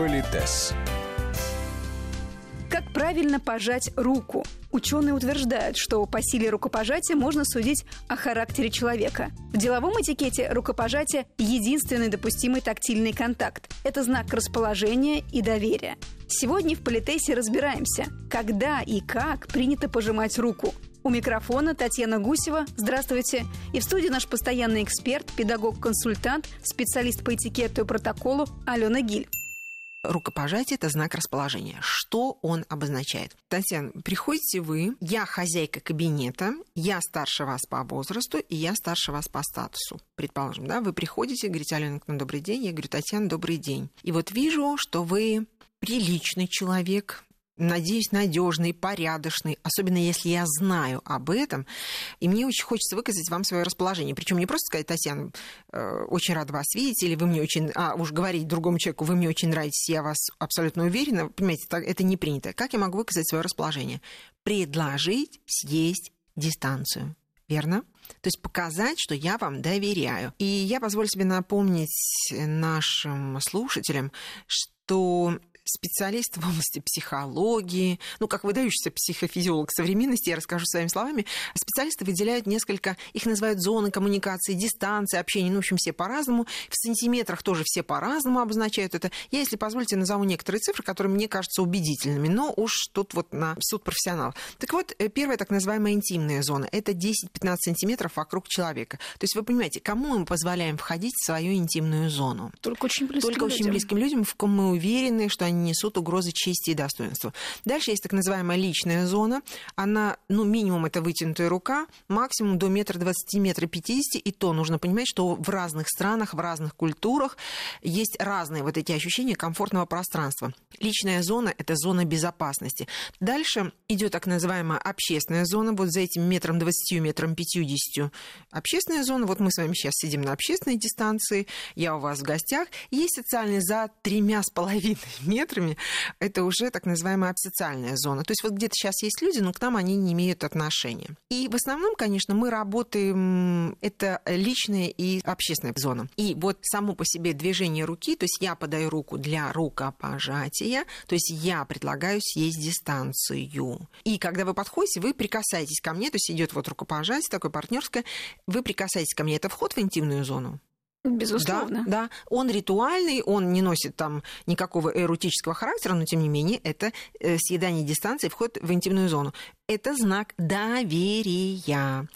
Политес. Как правильно пожать руку? Ученые утверждают, что по силе рукопожатия можно судить о характере человека. В деловом этикете рукопожатие – единственный допустимый тактильный контакт. Это знак расположения и доверия. Сегодня в Политесе разбираемся, когда и как принято пожимать руку. У микрофона Татьяна Гусева. Здравствуйте. И в студии наш постоянный эксперт, педагог-консультант, специалист по этикету и протоколу Алена Гиль рукопожатие – это знак расположения. Что он обозначает? Татьяна, приходите вы, я хозяйка кабинета, я старше вас по возрасту, и я старше вас по статусу. Предположим, да, вы приходите, говорите, Алена, добрый день. Я говорю, Татьяна, добрый день. И вот вижу, что вы приличный человек, надеюсь, надежный, порядочный, особенно если я знаю об этом. И мне очень хочется выказать вам свое расположение. Причем не просто сказать, Татьяна, э, очень рада вас видеть, или вы мне очень, а уж говорить другому человеку, вы мне очень нравитесь, я вас абсолютно уверена. Понимаете, это не принято. Как я могу выказать свое расположение? Предложить съесть дистанцию. Верно? То есть показать, что я вам доверяю. И я позволю себе напомнить нашим слушателям, что специалист в области психологии, ну, как выдающийся психофизиолог современности, я расскажу своими словами, специалисты выделяют несколько, их называют зоны коммуникации, дистанции, общения, ну, в общем, все по-разному. В сантиметрах тоже все по-разному обозначают это. Я, если позволите, назову некоторые цифры, которые мне кажутся убедительными, но уж тут вот на суд профессионалов. Так вот, э, первая так называемая интимная зона – это 10-15 сантиметров вокруг человека. То есть вы понимаете, кому мы позволяем входить в свою интимную зону? Только очень близким Только людям. очень близким людям, в ком мы уверены, что несут угрозы чести и достоинству. Дальше есть так называемая личная зона. Она, ну, минимум это вытянутая рука, максимум до метра двадцати, метра пятидесяти. И то нужно понимать, что в разных странах, в разных культурах есть разные вот эти ощущения комфортного пространства. Личная зона – это зона безопасности. Дальше идет так называемая общественная зона, вот за этим метром двадцатью, метром пятьюдесятью. Общественная зона, вот мы с вами сейчас сидим на общественной дистанции, я у вас в гостях. Есть социальный за тремя с половиной метрами, это уже так называемая абсоциальная зона. То есть вот где-то сейчас есть люди, но к нам они не имеют отношения. И в основном, конечно, мы работаем, это личная и общественная зона. И вот само по себе движение руки, то есть я подаю руку для рукопожатия, то есть я предлагаю съесть дистанцию. И когда вы подходите, вы прикасаетесь ко мне, то есть идет вот рукопожатие такое партнерское, вы прикасаетесь ко мне, это вход в интимную зону? Безусловно. Да, да, он ритуальный, он не носит там никакого эротического характера, но тем не менее это э, съедание дистанции, вход в интимную зону. Это знак доверия.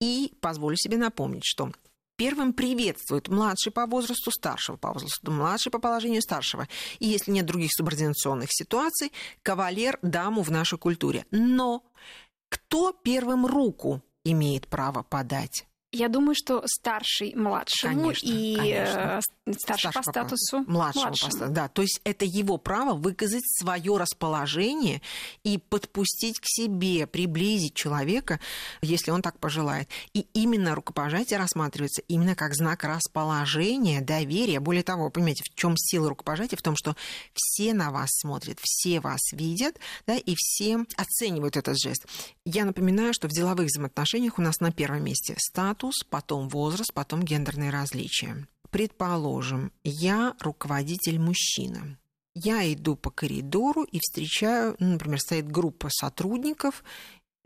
И позволю себе напомнить, что Первым приветствует младший по возрасту, старшего по возрасту, младший по положению старшего. И если нет других субординационных ситуаций, кавалер даму в нашей культуре. Но кто первым руку имеет право подать? Я думаю, что старший младшему Конечно, и конечно. э, старший по статусу младшему, младшему. по. Да, то есть это его право выказать свое расположение и подпустить к себе, приблизить человека, если он так пожелает. И именно рукопожатие рассматривается именно как знак расположения, доверия. Более того, понимаете, в чем сила рукопожатия? В том, что все на вас смотрят, все вас видят, да, и все оценивают этот жест. Я напоминаю, что в деловых взаимоотношениях у нас на первом месте статус, потом возраст, потом гендерные различия. Предположим, я руководитель мужчина. Я иду по коридору и встречаю, ну, например, стоит группа сотрудников,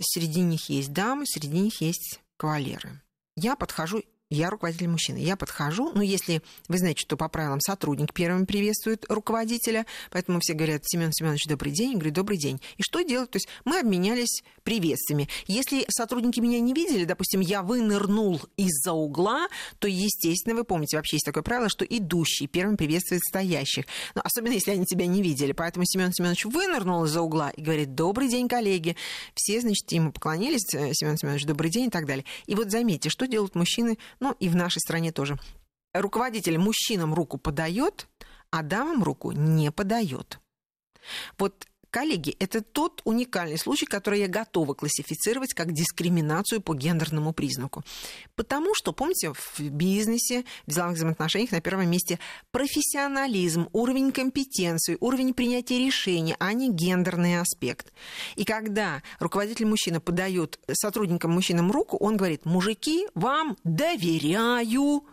среди них есть дамы, среди них есть кавалеры. Я подхожу я руководитель мужчины. Я подхожу, ну, если вы знаете, что по правилам сотрудник первым приветствует руководителя, поэтому все говорят, Семен Семенович, добрый день. Я говорю, добрый день. И что делать? То есть мы обменялись приветствиями. Если сотрудники меня не видели, допустим, я вынырнул из-за угла, то, естественно, вы помните, вообще есть такое правило, что идущий первым приветствует стоящих. Но особенно, если они тебя не видели. Поэтому Семен Семенович вынырнул из-за угла и говорит, добрый день, коллеги. Все, значит, ему поклонились, Семен Семенович, добрый день и так далее. И вот заметьте, что делают мужчины ну и в нашей стране тоже. Руководитель мужчинам руку подает, а дамам руку не подает. Вот Коллеги, это тот уникальный случай, который я готова классифицировать как дискриминацию по гендерному признаку. Потому что, помните, в бизнесе, в деловых взаимоотношениях на первом месте профессионализм, уровень компетенции, уровень принятия решений, а не гендерный аспект. И когда руководитель мужчина подает сотрудникам мужчинам руку, он говорит, мужики, вам доверяю,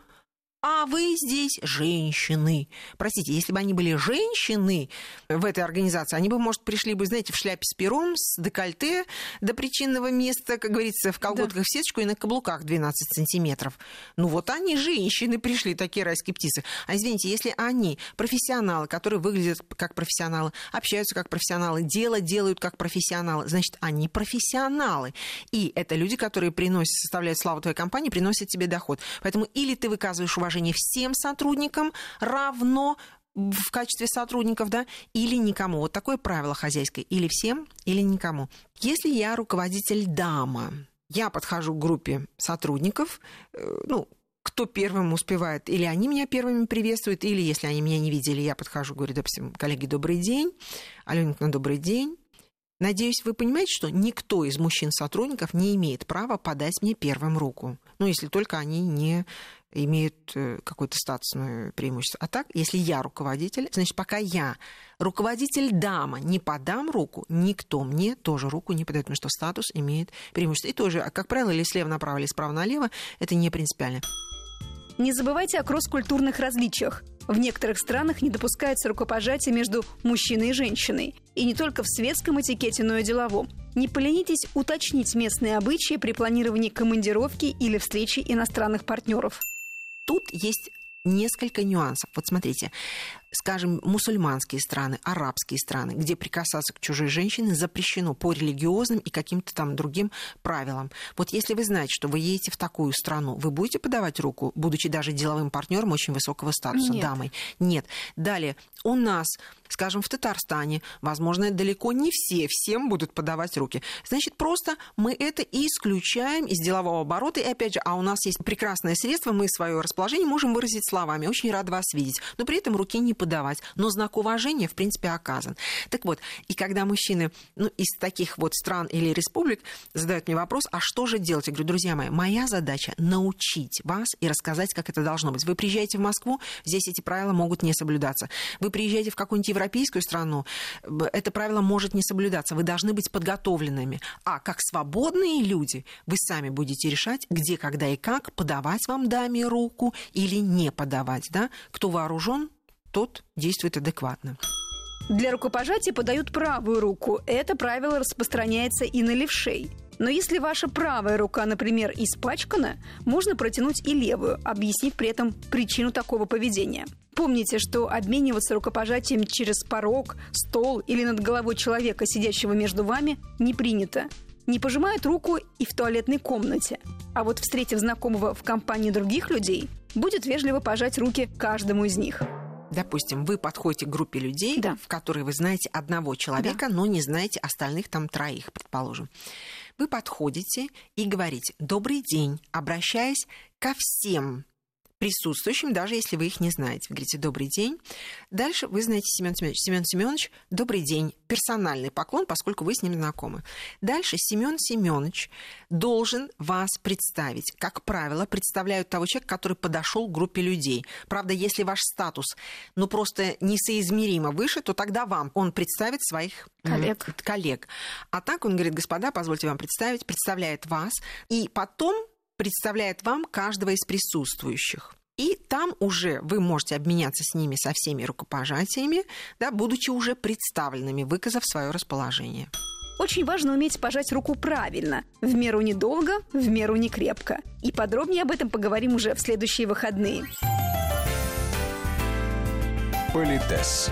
а вы здесь женщины. Простите, если бы они были женщины в этой организации, они бы, может, пришли бы, знаете, в шляпе с пером, с декольте до причинного места, как говорится, в колготках да. в сеточку и на каблуках 12 сантиметров. Ну вот они, женщины, пришли, такие райские птицы. А извините, если они профессионалы, которые выглядят как профессионалы, общаются как профессионалы, дело делают как профессионалы, значит, они профессионалы. И это люди, которые приносят, составляют славу твоей компании, приносят тебе доход. Поэтому или ты выказываешь уважение всем сотрудникам равно, в качестве сотрудников, да, или никому. Вот такое правило хозяйское. Или всем, или никому. Если я руководитель дама, я подхожу к группе сотрудников, э, ну, кто первым успевает, или они меня первыми приветствуют, или если они меня не видели, я подхожу, говорю, допустим, коллеги, добрый день, Аленка, добрый день. Надеюсь, вы понимаете, что никто из мужчин-сотрудников не имеет права подать мне первым руку. Ну, если только они не имеют э, какое-то статусное преимущество. А так, если я руководитель, значит, пока я руководитель дама не подам руку, никто мне тоже руку не подает, потому что статус имеет преимущество. И тоже, как правило, или слева направо, или справа налево, это не принципиально. Не забывайте о кросс-культурных различиях. В некоторых странах не допускается рукопожатие между мужчиной и женщиной. И не только в светском этикете, но и деловом. Не поленитесь уточнить местные обычаи при планировании командировки или встречи иностранных партнеров. Тут есть несколько нюансов. Вот смотрите, скажем, мусульманские страны, арабские страны, где прикасаться к чужой женщине запрещено по религиозным и каким-то там другим правилам. Вот если вы знаете, что вы едете в такую страну, вы будете подавать руку, будучи даже деловым партнером очень высокого статуса, Нет. дамой? Нет. Далее, у нас, скажем, в Татарстане, возможно, далеко не все всем будут подавать руки. Значит, просто мы это исключаем из делового оборота. И опять же, а у нас есть прекрасное средство, мы свое расположение можем выразить словами. Очень рад вас видеть. Но при этом руки не подавать. Но знак уважения, в принципе, оказан. Так вот, и когда мужчины ну, из таких вот стран или республик задают мне вопрос, а что же делать? Я говорю, друзья мои, моя задача научить вас и рассказать, как это должно быть. Вы приезжаете в Москву, здесь эти правила могут не соблюдаться. Вы приезжаете в какую-нибудь европейскую страну, это правило может не соблюдаться. Вы должны быть подготовленными. А как свободные люди, вы сами будете решать, где, когда и как подавать вам даме руку или не подавать. Да? Кто вооружен, тот действует адекватно. Для рукопожатия подают правую руку. Это правило распространяется и на левшей. Но если ваша правая рука, например, испачкана, можно протянуть и левую, объяснив при этом причину такого поведения. Помните, что обмениваться рукопожатием через порог, стол или над головой человека, сидящего между вами, не принято. Не пожимают руку и в туалетной комнате. А вот встретив знакомого в компании других людей, будет вежливо пожать руки каждому из них. Допустим, вы подходите к группе людей, Да. в которой вы знаете одного человека, но не знаете остальных там троих, предположим. Вы подходите и говорите «добрый день», обращаясь ко всем присутствующим, даже если вы их не знаете. Вы говорите «добрый день». Дальше вы знаете Семен Семенович. Семен Семенович, добрый день. Персональный поклон, поскольку вы с ним знакомы. Дальше Семен Семенович должен вас представить. Как правило, представляют того человека, который подошел к группе людей. Правда, если ваш статус, ну, просто несоизмеримо выше, то тогда вам он представит своих Коллег. коллег. А так он говорит, господа, позвольте вам представить, представляет вас, и потом представляет вам каждого из присутствующих. И там уже вы можете обменяться с ними со всеми рукопожатиями, да, будучи уже представленными, выказав свое расположение. Очень важно уметь пожать руку правильно, в меру недолго, в меру не крепко. И подробнее об этом поговорим уже в следующие выходные. Политес.